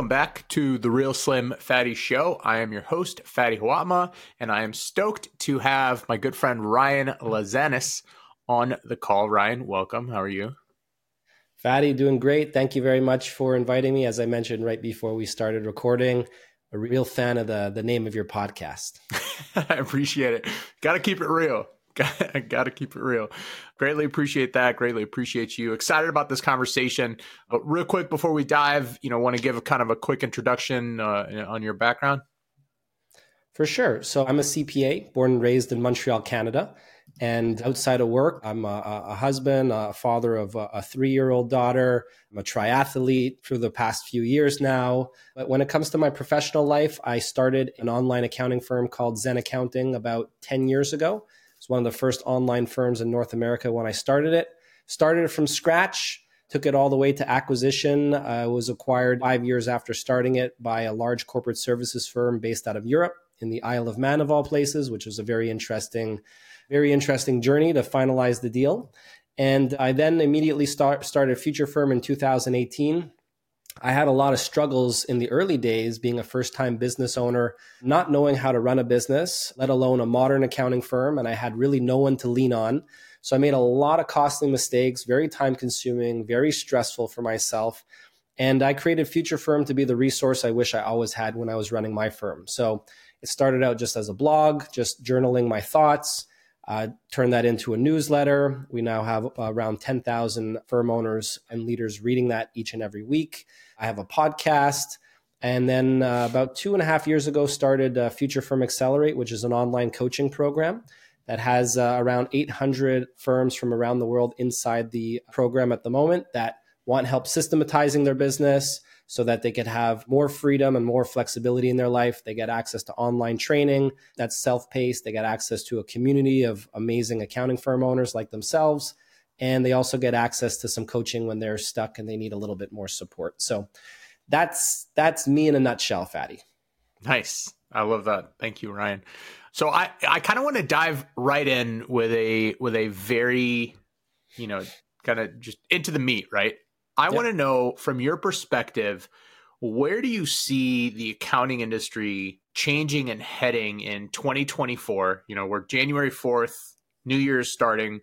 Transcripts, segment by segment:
welcome back to the Real Slim Fatty Show. I am your host, Fatty Huatma, and I am stoked to have my good friend Ryan Lazanis on the call. Ryan, welcome. How are you? Fatty, doing great. Thank you very much for inviting me. As I mentioned right before we started recording, a real fan of the the name of your podcast. I appreciate it. Got to keep it real. Got to keep it real. Greatly appreciate that. Greatly appreciate you. Excited about this conversation. But real quick before we dive, you know, want to give a kind of a quick introduction uh, on your background. For sure. So I'm a CPA, born and raised in Montreal, Canada. And outside of work, I'm a, a husband, a father of a, a three year old daughter. I'm a triathlete for the past few years now. But when it comes to my professional life, I started an online accounting firm called Xen Accounting about 10 years ago. It's one of the first online firms in North America when I started it. Started it from scratch, took it all the way to acquisition. I was acquired five years after starting it by a large corporate services firm based out of Europe in the Isle of Man, of all places, which was a very interesting very interesting journey to finalize the deal. And I then immediately start, started a Future Firm in 2018. I had a lot of struggles in the early days being a first time business owner, not knowing how to run a business, let alone a modern accounting firm. And I had really no one to lean on. So I made a lot of costly mistakes, very time consuming, very stressful for myself. And I created Future Firm to be the resource I wish I always had when I was running my firm. So it started out just as a blog, just journaling my thoughts, uh, turn that into a newsletter. We now have around 10,000 firm owners and leaders reading that each and every week. I have a podcast. And then uh, about two and a half years ago, started uh, Future Firm Accelerate, which is an online coaching program that has uh, around 800 firms from around the world inside the program at the moment that want help systematizing their business, so that they could have more freedom and more flexibility in their life. They get access to online training that's self paced. They get access to a community of amazing accounting firm owners like themselves. And they also get access to some coaching when they're stuck and they need a little bit more support. So that's that's me in a nutshell, Fatty. Nice. I love that. Thank you, Ryan. So I, I kind of want to dive right in with a with a very, you know, kind of just into the meat, right? I yep. want to know from your perspective, where do you see the accounting industry changing and heading in 2024? You know, we're January 4th, New Year's starting.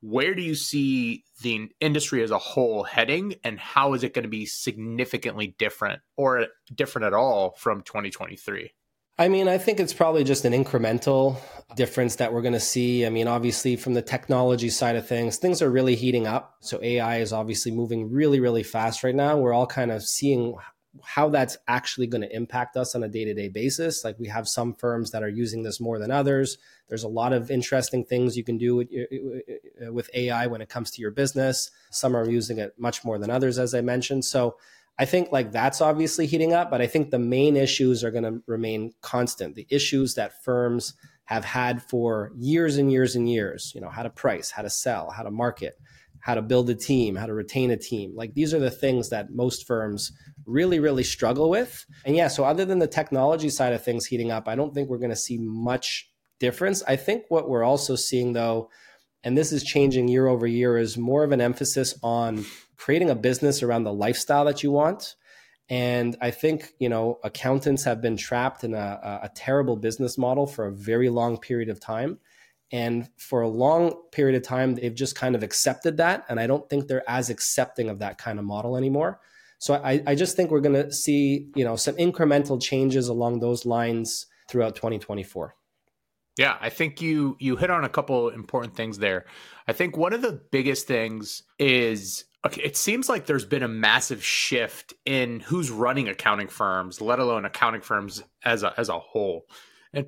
Where do you see the industry as a whole heading, and how is it going to be significantly different or different at all from 2023? I mean, I think it's probably just an incremental difference that we're going to see. I mean, obviously, from the technology side of things, things are really heating up. So, AI is obviously moving really, really fast right now. We're all kind of seeing how that's actually going to impact us on a day to day basis. Like, we have some firms that are using this more than others. There's a lot of interesting things you can do with, uh, uh, with AI when it comes to your business. Some are using it much more than others, as I mentioned. So, I think like that's obviously heating up, but I think the main issues are going to remain constant. The issues that firms have had for years and years and years, you know, how to price, how to sell, how to market, how to build a team, how to retain a team. Like these are the things that most firms really, really struggle with. And yeah, so other than the technology side of things heating up, I don't think we're going to see much difference. I think what we're also seeing though, and this is changing year over year, is more of an emphasis on creating a business around the lifestyle that you want. And I think, you know, accountants have been trapped in a, a terrible business model for a very long period of time. And for a long period of time, they've just kind of accepted that. And I don't think they're as accepting of that kind of model anymore. So I, I just think we're going to see, you know, some incremental changes along those lines throughout 2024. Yeah, I think you you hit on a couple important things there. I think one of the biggest things is okay, it seems like there's been a massive shift in who's running accounting firms, let alone accounting firms as a as a whole. And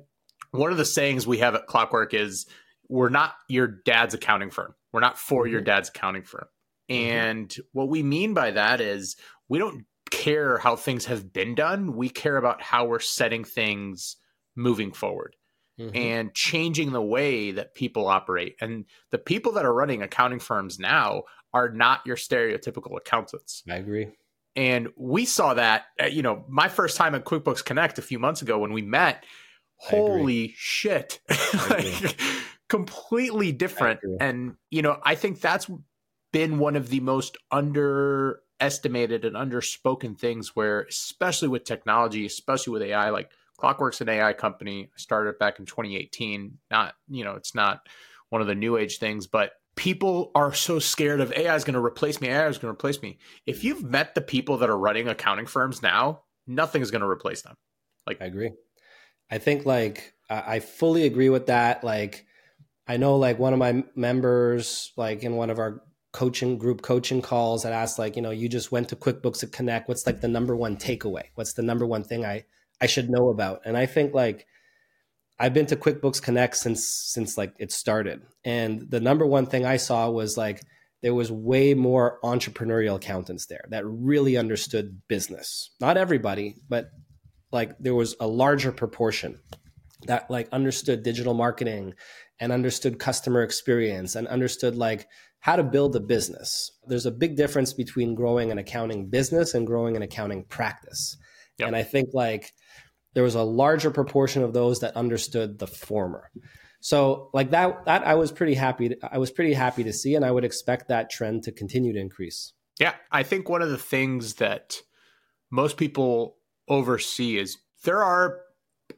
one of the sayings we have at Clockwork is we're not your dad's accounting firm. We're not for mm-hmm. your dad's accounting firm. Mm-hmm. And what we mean by that is we don't care how things have been done. We care about how we're setting things moving forward. Mm-hmm. and changing the way that people operate. And the people that are running accounting firms now are not your stereotypical accountants. I agree. And we saw that, uh, you know, my first time at QuickBooks Connect a few months ago when we met. Holy shit. like, completely different. And, you know, I think that's been one of the most underestimated and underspoken things where, especially with technology, especially with AI, like Clockwork's an AI company. I started back in 2018. Not, you know, it's not one of the new age things, but people are so scared of AI is going to replace me. AI is going to replace me. If you've met the people that are running accounting firms now, nothing is going to replace them. Like, I agree. I think like I fully agree with that. Like, I know like one of my members, like in one of our coaching group coaching calls that asked like, you know, you just went to QuickBooks to connect. What's like the number one takeaway? What's the number one thing I I should know about? And I think like I've been to QuickBooks Connect since since like it started. And the number one thing I saw was like there was way more entrepreneurial accountants there that really understood business. Not everybody, but like there was a larger proportion that like understood digital marketing and understood customer experience and understood like how to build a business. There's a big difference between growing an accounting business and growing an accounting practice. Yep. And I think like there was a larger proportion of those that understood the former. So like that that I was pretty happy to, I was pretty happy to see and I would expect that trend to continue to increase. Yeah, I think one of the things that most people oversee is there are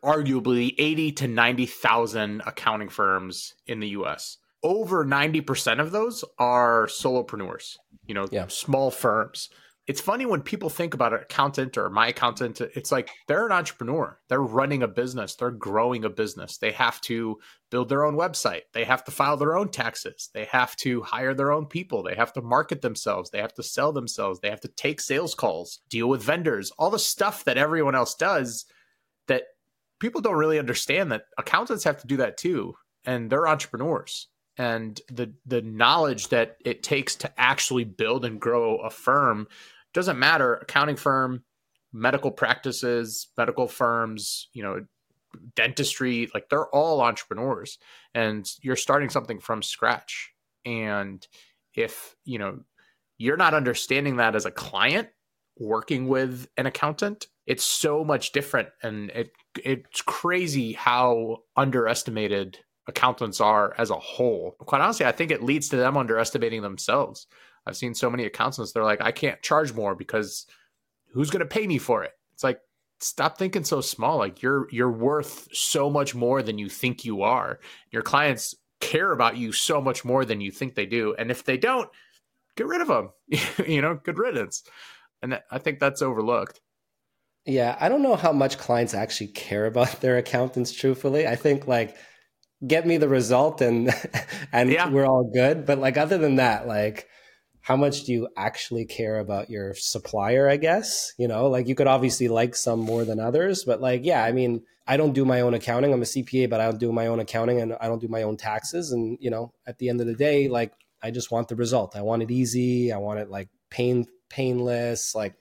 arguably 80 to 90,000 accounting firms in the US. Over 90% of those are solopreneurs, you know, yeah. small firms. It's funny when people think about an accountant or my accountant, it's like they're an entrepreneur. They're running a business, they're growing a business. They have to build their own website, they have to file their own taxes, they have to hire their own people, they have to market themselves, they have to sell themselves, they have to take sales calls, deal with vendors, all the stuff that everyone else does that people don't really understand that accountants have to do that too and they're entrepreneurs. And the the knowledge that it takes to actually build and grow a firm doesn't matter. Accounting firm medical practices medical firms you know dentistry like they're all entrepreneurs and you're starting something from scratch. And if you know you're not understanding that as a client working with an accountant it's so much different and it it's crazy how underestimated accountants are as a whole. Quite honestly i think it leads to them underestimating themselves i've seen so many accountants they're like i can't charge more because who's going to pay me for it it's like stop thinking so small like you're you're worth so much more than you think you are your clients care about you so much more than you think they do and if they don't get rid of them you know good riddance and I think that's overlooked. Yeah, I don't know how much clients actually care about their accountants. Truthfully, I think like get me the result and and yeah. we're all good. But like other than that, like how much do you actually care about your supplier? I guess you know, like you could obviously like some more than others, but like yeah, I mean, I don't do my own accounting. I'm a CPA, but I don't do my own accounting and I don't do my own taxes. And you know, at the end of the day, like I just want the result. I want it easy. I want it like pain painless. Like,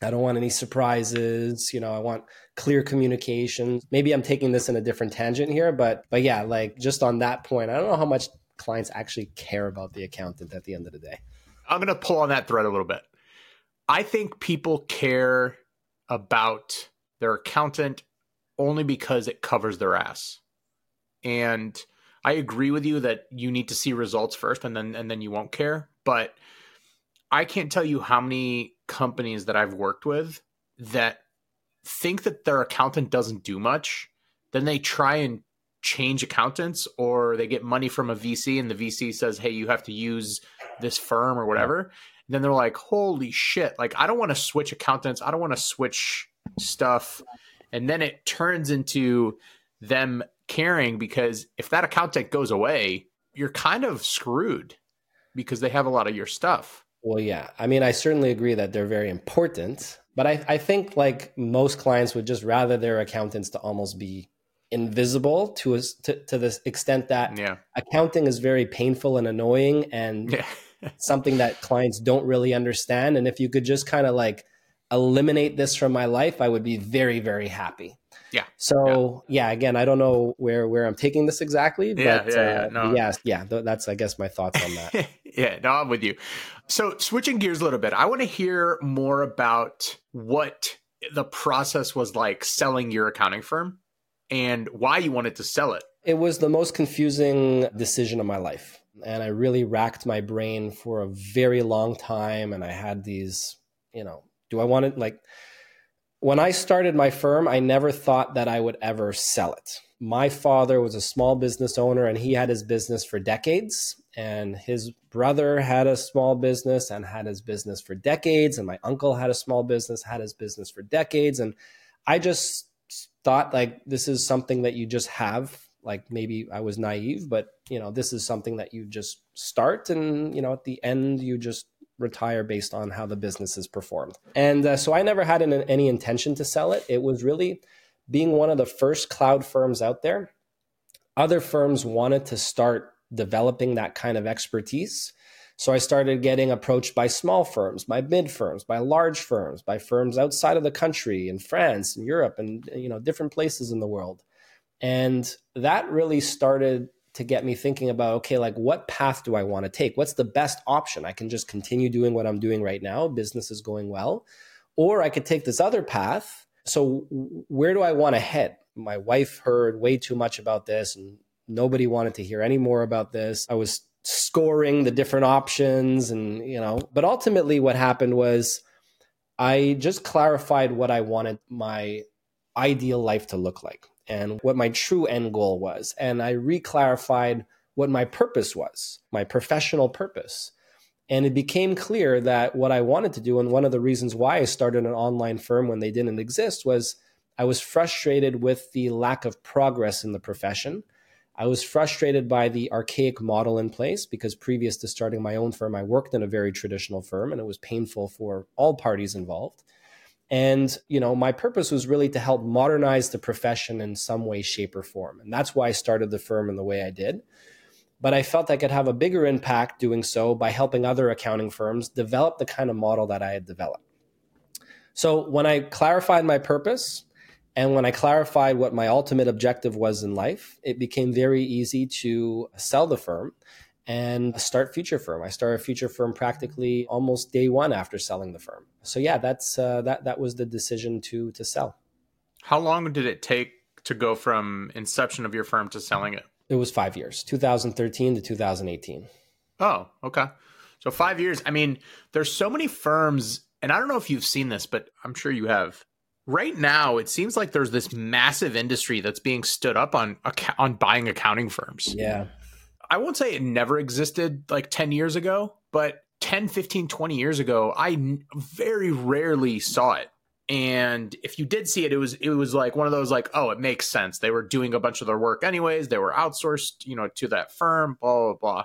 I don't want any surprises. You know, I want clear communication. Maybe I'm taking this in a different tangent here, but but yeah, like just on that point, I don't know how much clients actually care about the accountant at the end of the day. I'm going to pull on that thread a little bit. I think people care about their accountant only because it covers their ass. And I agree with you that you need to see results first and then and then you won't care, but I can't tell you how many companies that I've worked with that think that their accountant doesn't do much. Then they try and change accountants or they get money from a VC and the VC says, hey, you have to use this firm or whatever. And then they're like, holy shit, like I don't want to switch accountants. I don't want to switch stuff. And then it turns into them caring because if that accountant goes away, you're kind of screwed because they have a lot of your stuff. Well, yeah. I mean, I certainly agree that they're very important, but I, I think like most clients would just rather their accountants to almost be invisible to us to, to the extent that yeah. accounting is very painful and annoying and yeah. something that clients don't really understand. And if you could just kind of like eliminate this from my life, I would be very, very happy. Yeah. So yeah. yeah. again, I don't know where where I'm taking this exactly, but yeah, yeah, uh, no. yeah, yeah, that's I guess my thoughts on that. yeah, no, I'm with you. So switching gears a little bit, I want to hear more about what the process was like selling your accounting firm and why you wanted to sell it. It was the most confusing decision of my life. And I really racked my brain for a very long time. And I had these, you know, do I want it? like, when I started my firm, I never thought that I would ever sell it. My father was a small business owner and he had his business for decades. And his brother had a small business and had his business for decades. And my uncle had a small business, had his business for decades. And I just thought like this is something that you just have. Like maybe I was naive, but you know, this is something that you just start and, you know, at the end you just retire based on how the business is performed. And uh, so I never had an, any intention to sell it. It was really being one of the first cloud firms out there. Other firms wanted to start developing that kind of expertise. So I started getting approached by small firms, by mid firms, by large firms, by firms outside of the country in France and Europe and you know different places in the world. And that really started to get me thinking about okay like what path do i want to take? What's the best option? I can just continue doing what i'm doing right now. Business is going well. Or i could take this other path. So where do i want to head? My wife heard way too much about this and nobody wanted to hear any more about this. I was scoring the different options and you know but ultimately what happened was i just clarified what i wanted my ideal life to look like and what my true end goal was. And I reclarified what my purpose was, my professional purpose. And it became clear that what I wanted to do, and one of the reasons why I started an online firm when they didn't exist, was I was frustrated with the lack of progress in the profession. I was frustrated by the archaic model in place because previous to starting my own firm, I worked in a very traditional firm and it was painful for all parties involved. And, you know, my purpose was really to help modernize the profession in some way, shape, or form. And that's why I started the firm in the way I did. But I felt I could have a bigger impact doing so by helping other accounting firms develop the kind of model that I had developed. So when I clarified my purpose and when I clarified what my ultimate objective was in life, it became very easy to sell the firm and start Future Firm. I started a Future Firm practically almost day one after selling the firm. So yeah, that's uh, that that was the decision to to sell. How long did it take to go from inception of your firm to selling it? It was five years, 2013 to 2018. Oh, okay. So five years. I mean, there's so many firms, and I don't know if you've seen this, but I'm sure you have. Right now, it seems like there's this massive industry that's being stood up on on buying accounting firms. Yeah. I won't say it never existed like 10 years ago, but 10, 15, 20 years ago, I n- very rarely saw it. And if you did see it, it was it was like one of those like, oh, it makes sense. They were doing a bunch of their work anyways. They were outsourced, you know, to that firm, blah, blah, blah.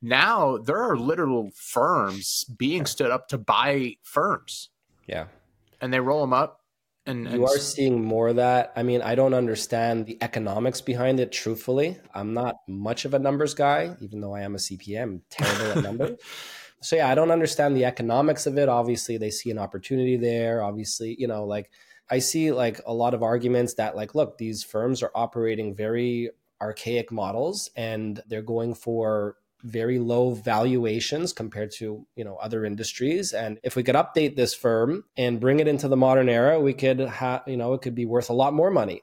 Now there are literal firms being stood up to buy firms. Yeah. And they roll them up and, and, you are seeing more of that. I mean, I don't understand the economics behind it. Truthfully, I'm not much of a numbers guy, even though I am a CPA. I'm terrible at numbers. So yeah, I don't understand the economics of it. Obviously, they see an opportunity there. Obviously, you know, like I see like a lot of arguments that like, look, these firms are operating very archaic models and they're going for very low valuations compared to you know other industries. And if we could update this firm and bring it into the modern era we could have you know it could be worth a lot more money.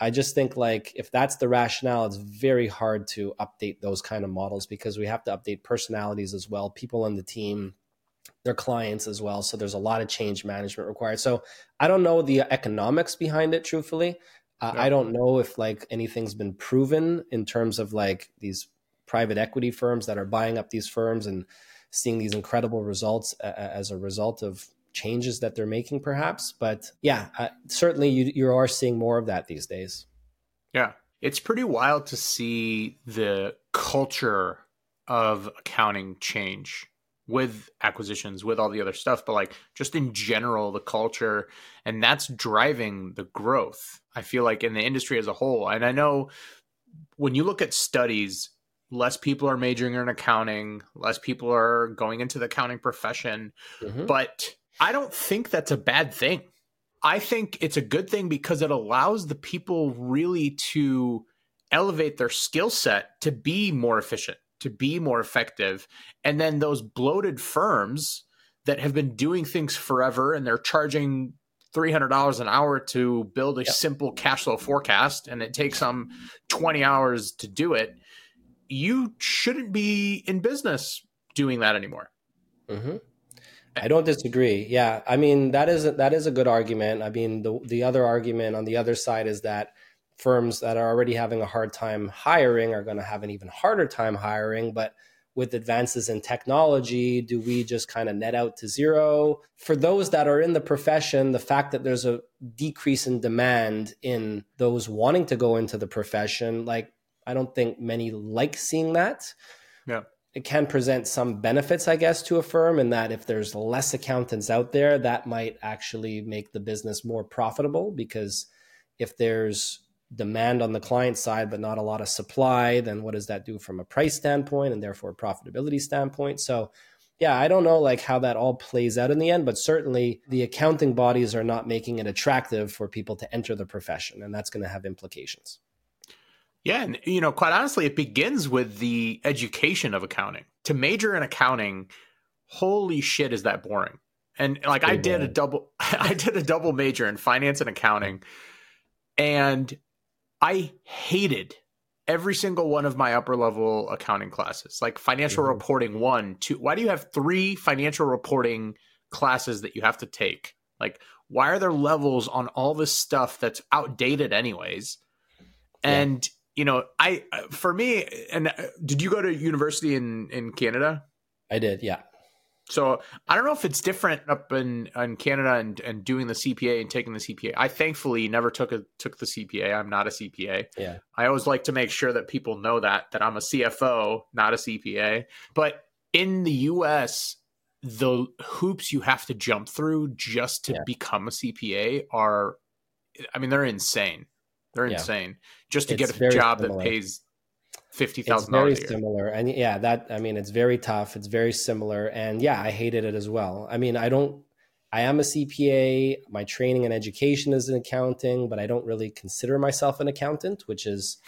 I just think like if that's the rationale it's very hard to update those kind of models because we have to update personalities as well people on the team their clients as well. So there's a lot of change management required. So i don't know the economics behind it truthfully. Uh, yeah. i don't know if like anything's been proven in terms of like these private equity firms that are buying up these firms and seeing these incredible results as a result of changes that they're making perhaps. But yeah uh, certainly you, you are seeing more of that these days. Yeah. It's pretty wild to see the culture of accounting change with acquisitions with all the other stuff but like just in general the culture and that's driving the growth i feel like in the industry as a whole. And i know when you look at studies less people are majoring in accounting, less people are going into the accounting profession. Mm-hmm. But I don't think that's a bad thing. I think it's a good thing because it allows the people really to elevate their skill set to be more efficient, to be more effective. And then those bloated firms that have been doing things forever and they're charging $300 an hour to build a yep. simple cash flow forecast and it takes them 20 hours to do it, you shouldn't be in business doing that anymore. Mm-hmm. I don't disagree. Yeah, I mean that is a, that is a good argument. I mean the the other argument on the other side is that firms that are already having a hard time hiring are going to have an even harder time hiring, but with advances in technology? Do we just kind of net out to zero? For those that are in the profession, the fact that there's a decrease in demand in those wanting to go into the profession, like I don't think many like seeing that. Yeah. It can present some benefits, I guess, to a firm, in that if there's less accountants out there, that might actually make the business more profitable because if there's demand on the client side, but not a lot of supply, then what does that do from a price standpoint and therefore a profitability standpoint? So, yeah, I don't know like how that all plays out in the end, but certainly the accounting bodies are not making it attractive for people to enter the profession, and that's going to have implications. Yeah, and you know, quite honestly, it begins with the education of accounting. To major in accounting, holy shit, is that boring? And like, I did a double, I did a double major in finance and accounting, and I hated every single one of my upper level accounting classes, like financial mm-hmm. reporting one, two. Why do you have three financial reporting classes that you have to take? Like, why are there levels on all this stuff that's outdated, anyways? And yeah. You know, I for me, and uh, did you go to university in in Canada? I did, yeah. So I don't know if it's different up in, in Canada and, and doing the CPA and taking the CPA. I thankfully never took a took the CPA. I'm not a CPA. Yeah. I always like to make sure that people know that that I'm a CFO, not a CPA. But in the US, the hoops you have to jump through just to yeah. become a CPA are I mean, they're insane. They're yeah. insane. Just to it's get a job similar. that pays fifty thousand dollars. Very similar, and yeah, that I mean, it's very tough. It's very similar, and yeah, I hated it as well. I mean, I don't. I am a CPA. My training and education is in accounting, but I don't really consider myself an accountant, which is,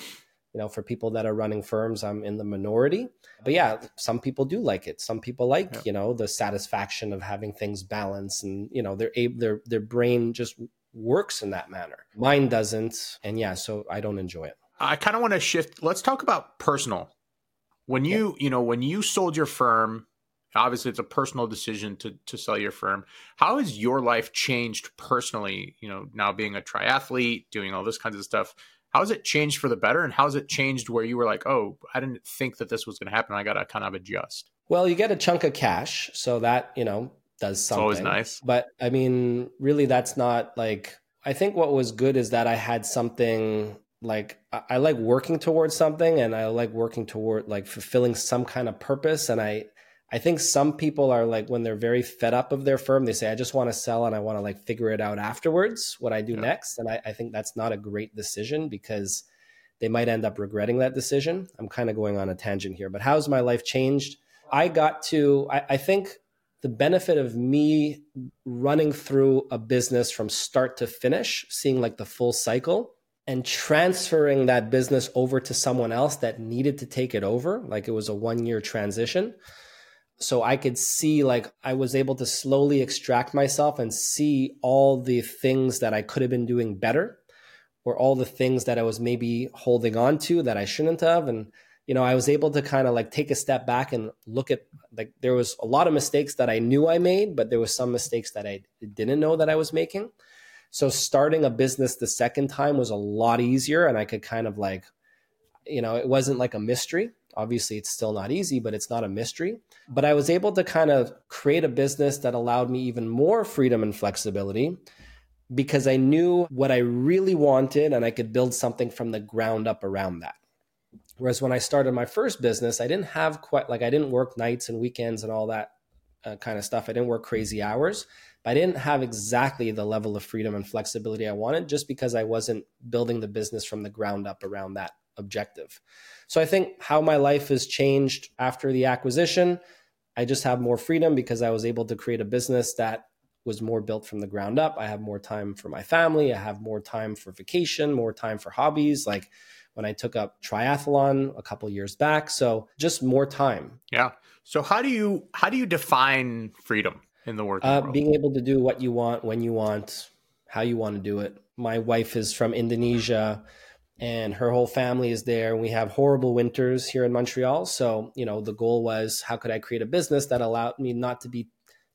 you know, for people that are running firms, I'm in the minority. But yeah, some people do like it. Some people like, yeah. you know, the satisfaction of having things balanced, and you know, their their their brain just works in that manner. Mine doesn't, and yeah, so I don't enjoy it. I kind of want to shift. Let's talk about personal. When you, yeah. you know, when you sold your firm, obviously it's a personal decision to to sell your firm. How has your life changed personally? You know, now being a triathlete, doing all this kinds of stuff. How has it changed for the better, and how has it changed where you were like, oh, I didn't think that this was going to happen. I got to kind of adjust. Well, you get a chunk of cash, so that you know does something. It's always nice. But I mean, really, that's not like. I think what was good is that I had something like I like working towards something and I like working toward like fulfilling some kind of purpose and I I think some people are like when they're very fed up of their firm, they say, I just want to sell and I want to like figure it out afterwards, what I do yeah. next. And I, I, think that's not a great decision because they might end up regretting that decision. I'm kind of going on a tangent here, but how's my life changed? I got to, I, I think the benefit of me running through a business from start to finish, seeing like the full cycle and transferring that business over to someone else that needed to take it over like it was a one year transition. So i could see like i was able to slowly extract myself and see all the things that i could have been doing better or all the things that i was maybe holding on to that i shouldn't have and you know i was able to kind of like take a step back and look at like there was a lot of mistakes that i knew i made but there was some mistakes that i didn't know that i was making so starting a business the second time was a lot easier and I could kind of like, you know, it wasn't like a mystery. Obviously, it's still not easy, but it's not a mystery. But I was able to kind of create a business that allowed me even more freedom and flexibility because I knew what I really wanted and I could build something from the ground up around that. Whereas when I started my first business, I didn't have quite like I didn't work nights and weekends and all that uh, kind of stuff. I didn't work crazy hours. But I didn't have exactly the level of freedom and flexibility I wanted just because I wasn't building the business from the ground up around that objective. So I think how my life has changed after the acquisition, I just have more freedom because I was able to create a business that was more built from the ground up. I have more time for my family. I have more time for vacation, more time for hobbies. Like when I took up triathlon a couple years back. So just more time. Yeah. So how do you how do you define freedom? in the working uh, world? Being able to do what you want when you want, how you want to do it. My wife is from Indonesia and her whole family is there. We have horrible winters here in Montreal. So, you know, the goal was how could I create a business that allowed me not to be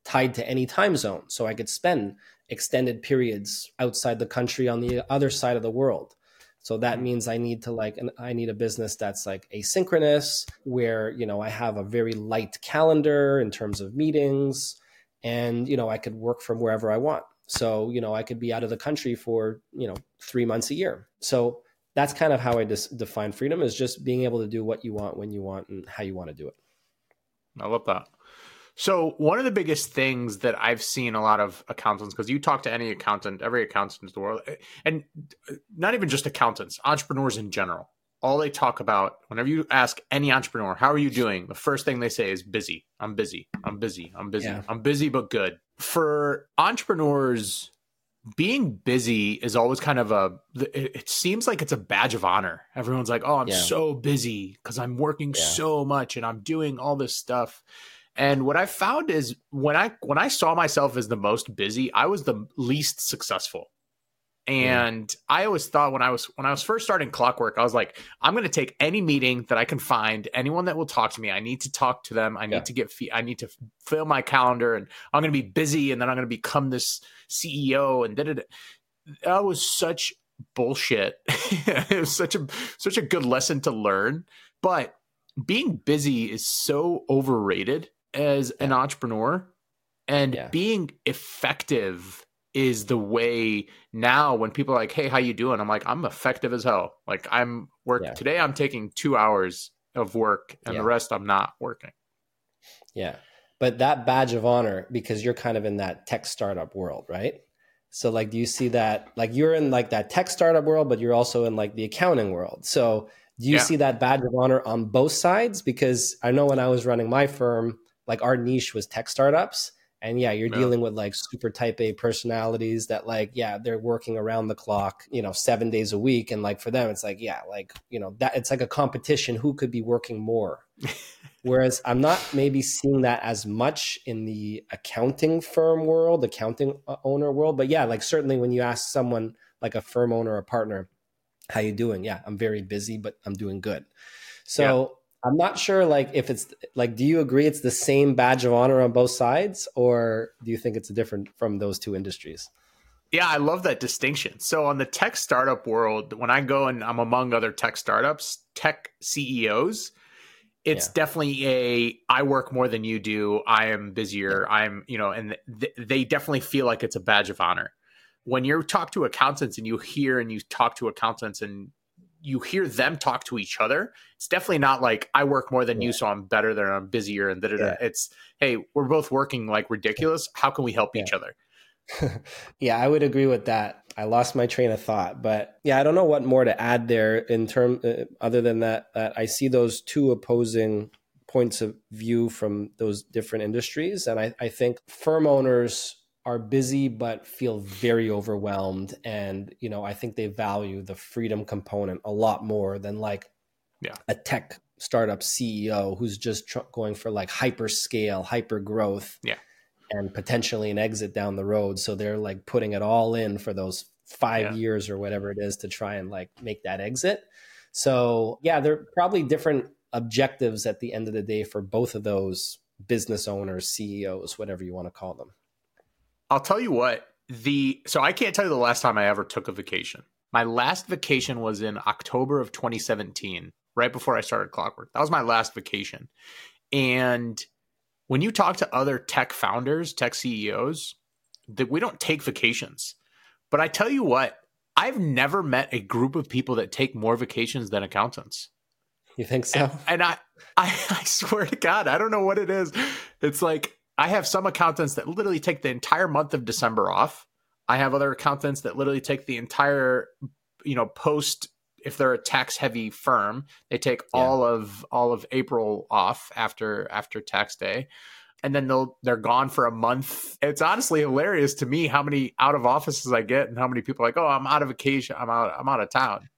tied to any time zone so I could spend extended periods outside the country on the other side of the world. So that mm-hmm. means I need to like, I need a business that's like asynchronous, where, you know, I have a very light calendar in terms of meetings and, you know, I could work from wherever I want. So, you know, I could be out of the country for, you know, three months a year. So that's kind of how I dis- define freedom is just being able to do what you want when you want and how you want to do it. I love that. So one of the biggest things that I've seen a lot of accountants, because you talk to any accountant, every accountant in the world, eh, and eh, not even just accountants, entrepreneurs in general, all they talk about whenever you ask any entrepreneur, how are you doing? The first thing they say is busy. I'm busy. I'm busy. I'm busy. Yeah. I'm busy, but good. For entrepreneurs, being busy is always kind of a it, seems like it's a badge of honor everyone's like oh i'm yeah. so busy because i'm working yeah. so much and i'm doing all this stuff and what I found is when I when I saw myself as the most busy, I was the least successful. And mm. I always thought when I was when I was first starting clockwork, I was like, I'm going to take any meeting that I can find, anyone that will talk to me. I need to talk to them. I need yeah. to get I need to fill my calendar, and I'm going to be busy, and then I'm going to become this CEO. And. That was such bullshit. it was such a such a good lesson to learn, but being busy is so overrated as an entrepreneur and yeah. being effective is the way now when people are like hey how you doing? I'm like i'm effective as hell. Like i'm work yeah. today i'm taking two hours of work and yeah. the rest i'm not working. Yeah. But that badge of honor because you're kind of in that tech startup world right? So like do you see that like you're in like that tech startup world but you're also in like the accounting world. So do you see that badge of honor on both sides? Because i know when i was running my firm like our niche was tech startups. And yeah you're yeah. dealing with like super type a personalities that like yeah they're working around the clock you know seven days a week. And like for them it's like yeah like you know that it's like a competition who could be working more. Whereas i'm not maybe seeing that as much in the accounting firm world accounting uh, owner world. But yeah like certainly when you ask someone like a firm owner or partner how you doing? Yeah i'm very busy but i'm doing good. So I'm not sure like if it's like do you agree it's the same badge of honor on both sides or do you think it's different from those two industries? Yeah, I love that distinction. So on the tech startup world, when I go and I'm among other tech startups, tech CEOs, it's yeah. definitely a I work more than you do. I am busier. I'm, you know, and th- they definitely feel like it's a badge of honor. When you talk to accountants and you hear and you talk to accountants and you hear them talk to each other. It's definitely not like I work more than yeah. you, so I'm better than I'm busier and that. da. It's hey, we're both working like ridiculous. How can we help yeah. each other? yeah, I would agree with that. I lost my train of thought, but yeah, I don't know what more to add there in term uh, other than that. That I see those two opposing points of view from those different industries, and I, I think firm owners are busy but feel very overwhelmed. And you know i think they value the freedom component a lot more than like yeah. a tech startup ceo who's just tr- going for like hyper scale hyper growth yeah. and potentially an exit down the road. So they're like putting it all in for those five yeah. years or whatever it is to try and like make that exit. So yeah they're probably different objectives at the end of the day for both of those business owners ceos whatever you want to call them I'll tell you what, the so I can't tell you the last time I ever took a vacation. My last vacation was in October of 2017, right before I started Clockwork. That was my last vacation. And when you talk to other tech founders, tech CEOs, that we don't take vacations. But I tell you what, I've never met a group of people that take more vacations than accountants. You think so? And, and I, I, I swear to God, I don't know what it is. It's like I have some accountants that literally take the entire month of December off. I have other accountants that literally take the entire, you know, post if they're a tax heavy firm, they take yeah. all of all of April off after after tax day. And then they'll they're gone for a month. It's honestly hilarious to me how many out of offices I get and how many people are like, oh, I'm out of vacation, I'm out, I'm out of town.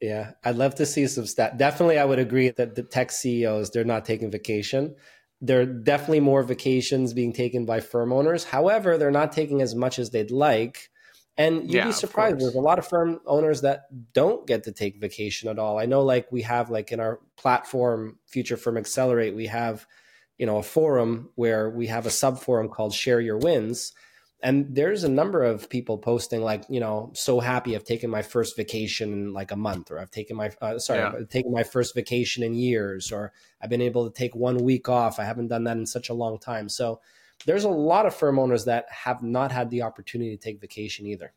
Yeah, I'd love to see some stat. Definitely, I would agree that the tech CEOs they're not taking vacation there are definitely more vacations being taken by firm owners. However, they're not taking as much as they'd like. And you'd yeah, be surprised. There's a lot of firm owners that don't get to take vacation at all. I know, like we have, like in our platform, Future Firm Accelerate, we have, you know, a forum where we have a sub forum called Share Your Wins, and there's a number of people posting like, you know, so happy I've taken my first vacation in like a month, or I've taken my uh, sorry, yeah. I've taken my first vacation in years, or I've been able to take one week off. I haven't done that in such a long time. So there's a lot of firm owners that have not had the opportunity to take vacation either.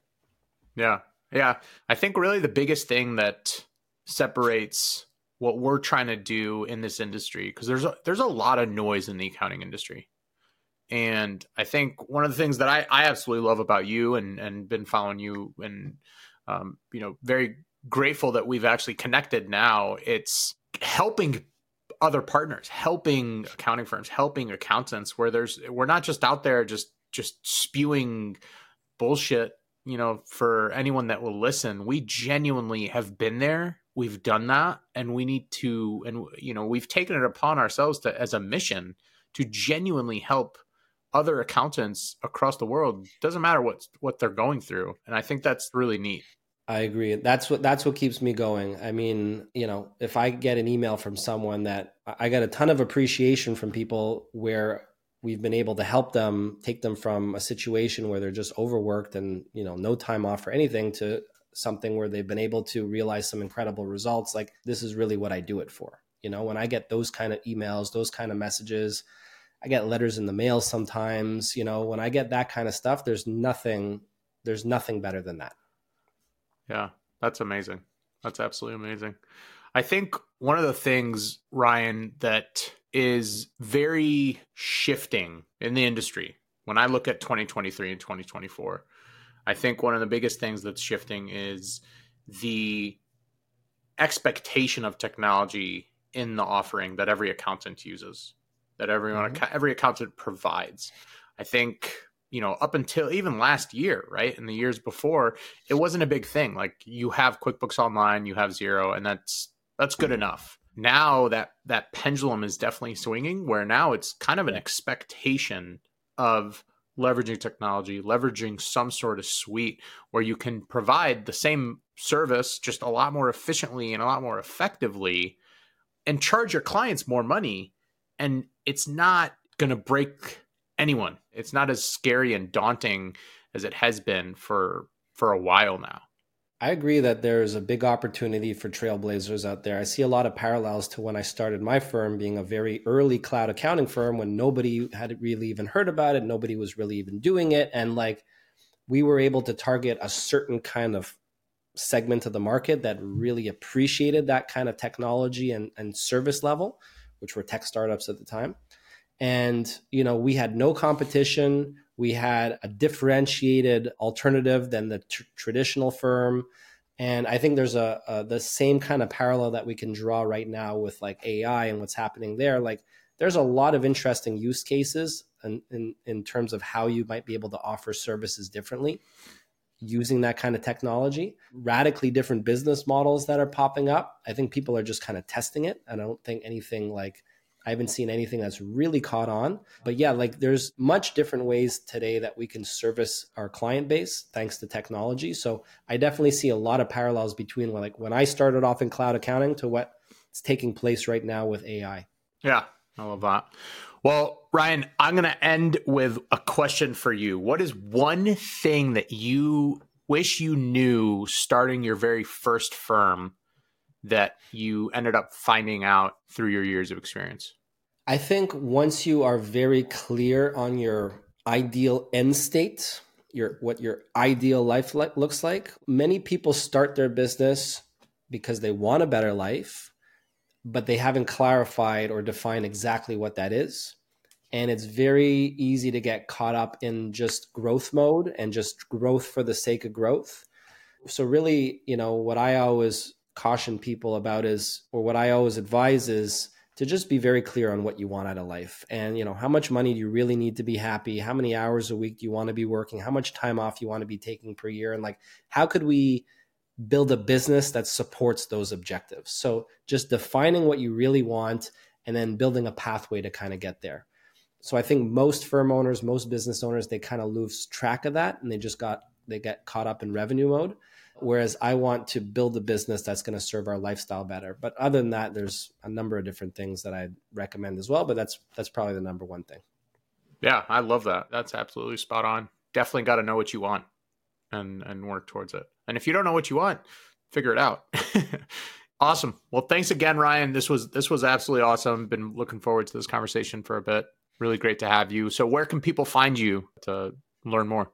Yeah. Yeah. I think really the biggest thing that separates what we're trying to do in this industry because there's a, there's a lot of noise in the accounting industry. And I think one of the things that I, I absolutely love about you and and been following you and um, you know very grateful that we've actually connected now. It's helping other partners, helping accounting firms, helping accountants where there's we're not just out there just just spewing bullshit, you know, for anyone that will listen. We genuinely have been there. We've done that and we need to and you know, we've taken it upon ourselves to as a mission to genuinely help other accountants across the world. Doesn't matter what what they're going through. And I think that's really neat. I agree. That's what that's what keeps me going. I mean, you know, if I get an email from someone that I got a ton of appreciation from people where we've been able to help them take them from a situation where they're just overworked and, you know, no time off for anything to something where they've been able to realize some incredible results. Like this is really what I do it for. You know, when I get those kind of emails, those kind of messages, I get letters in the mail sometimes, you know, when I get that kind of stuff, there's nothing there's nothing better than that. Yeah, that's amazing. That's absolutely amazing. I think one of the things, Ryan, that is very shifting in the industry when I look at 2023 and 2024, I think one of the biggest things that's shifting is the expectation of technology in the offering that every accountant uses, that everyone mm-hmm. every accountant provides. I think you know, up until even last year, right? And the years before, it wasn't a big thing. Like you have QuickBooks Online, you have Xero, and that's that's good enough. Now that that pendulum is definitely swinging, where now it's kind of an expectation of leveraging technology, leveraging some sort of suite where you can provide the same service just a lot more efficiently and a lot more effectively and charge your clients more money. And it's not going to break anyone. It's not as scary and daunting as it has been for for a while now. I agree that there's a big opportunity for trailblazers out there. I see a lot of parallels to when I started my firm being a very early cloud accounting firm when nobody had really even heard about it, nobody was really even doing it and like we were able to target a certain kind of segment of the market that really appreciated that kind of technology and, and service level, which were tech startups at the time. And you know we had no competition. We had a differentiated alternative than the tr- traditional firm. And i think there's a, a, the same kind of parallel that we can draw right now with like ai and what's happening there. Like there's a lot of interesting use cases in, in, in terms of how you might be able to offer services differently using that kind of technology radically different business models that are popping up i think people are just kind of testing it And i don't think anything like I haven't seen anything that's really caught on. But yeah, like there's much different ways today that we can service our client base thanks to technology. So I definitely see a lot of parallels between like when I started off in cloud accounting to what's taking place right now with AI. Yeah, I love that. Well, Ryan, I'm going to end with a question for you. What is one thing that you wish you knew starting your very first firm that you ended up finding out through your years of experience? I think once you are very clear on your ideal end state, your what your ideal life looks like, many people start their business because they want a better life, but they haven't clarified or defined exactly what that is. And it's very easy to get caught up in just growth mode and just growth for the sake of growth. So really, you know, what I always caution people about is or what I always advise is to just be very clear on what you want out of life. And you know how much money do you really need to be happy? How many hours a week do you want to be working? How much time off you want to be taking per year? And like how could we build a business that supports those objectives? So just defining what you really want and then building a pathway to kind of get there so i think most firm owners most business owners they kind of lose track of that and they just got they get caught up in revenue mode. Whereas I want to build a business that's going to serve our lifestyle better. But other than that, there's a number of different things that I recommend as well. But that's that's probably the number one thing. Yeah, I love that. That's absolutely spot on. Definitely got to know what you want and and work towards it. And if you don't know what you want, figure it out. awesome. Well, thanks again, Ryan. This was this was absolutely awesome. Been looking forward to this conversation for a bit. Really great to have you. So, where can people find you to learn more?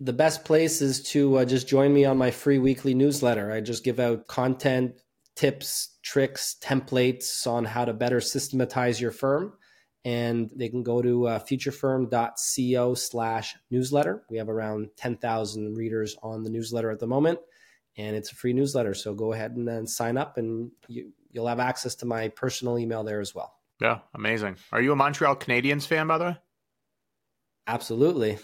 The best place is to uh, just join me on my free weekly newsletter. I just give out content, tips, tricks, templates on how to better systematize your firm and they can go to uh, futurefirm.co slash newsletter. We have around 10,000 readers on the newsletter at the moment, and it's a free newsletter. So go ahead and sign up, and you, you'll have access to my personal email there as well. Yeah, amazing. Are you a Montreal Canadiens fan, by the way? Absolutely.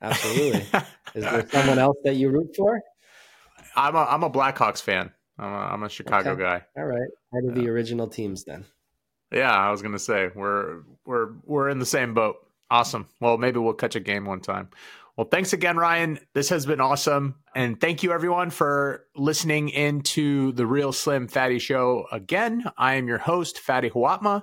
Absolutely. Is there someone else that you root for? I'm a, I'm a Blackhawks fan. I'm a, I'm a Chicago okay. guy. All right. Part of yeah. the original teams then. Yeah, I was gonna say we're we're we're in the same boat. Awesome. Well, maybe we'll catch a game one time. Well, thanks again, Ryan. This has been awesome. And thank you, everyone, for listening into the Real Slim Fady Show again. I am your host, Fady Hawatmeh,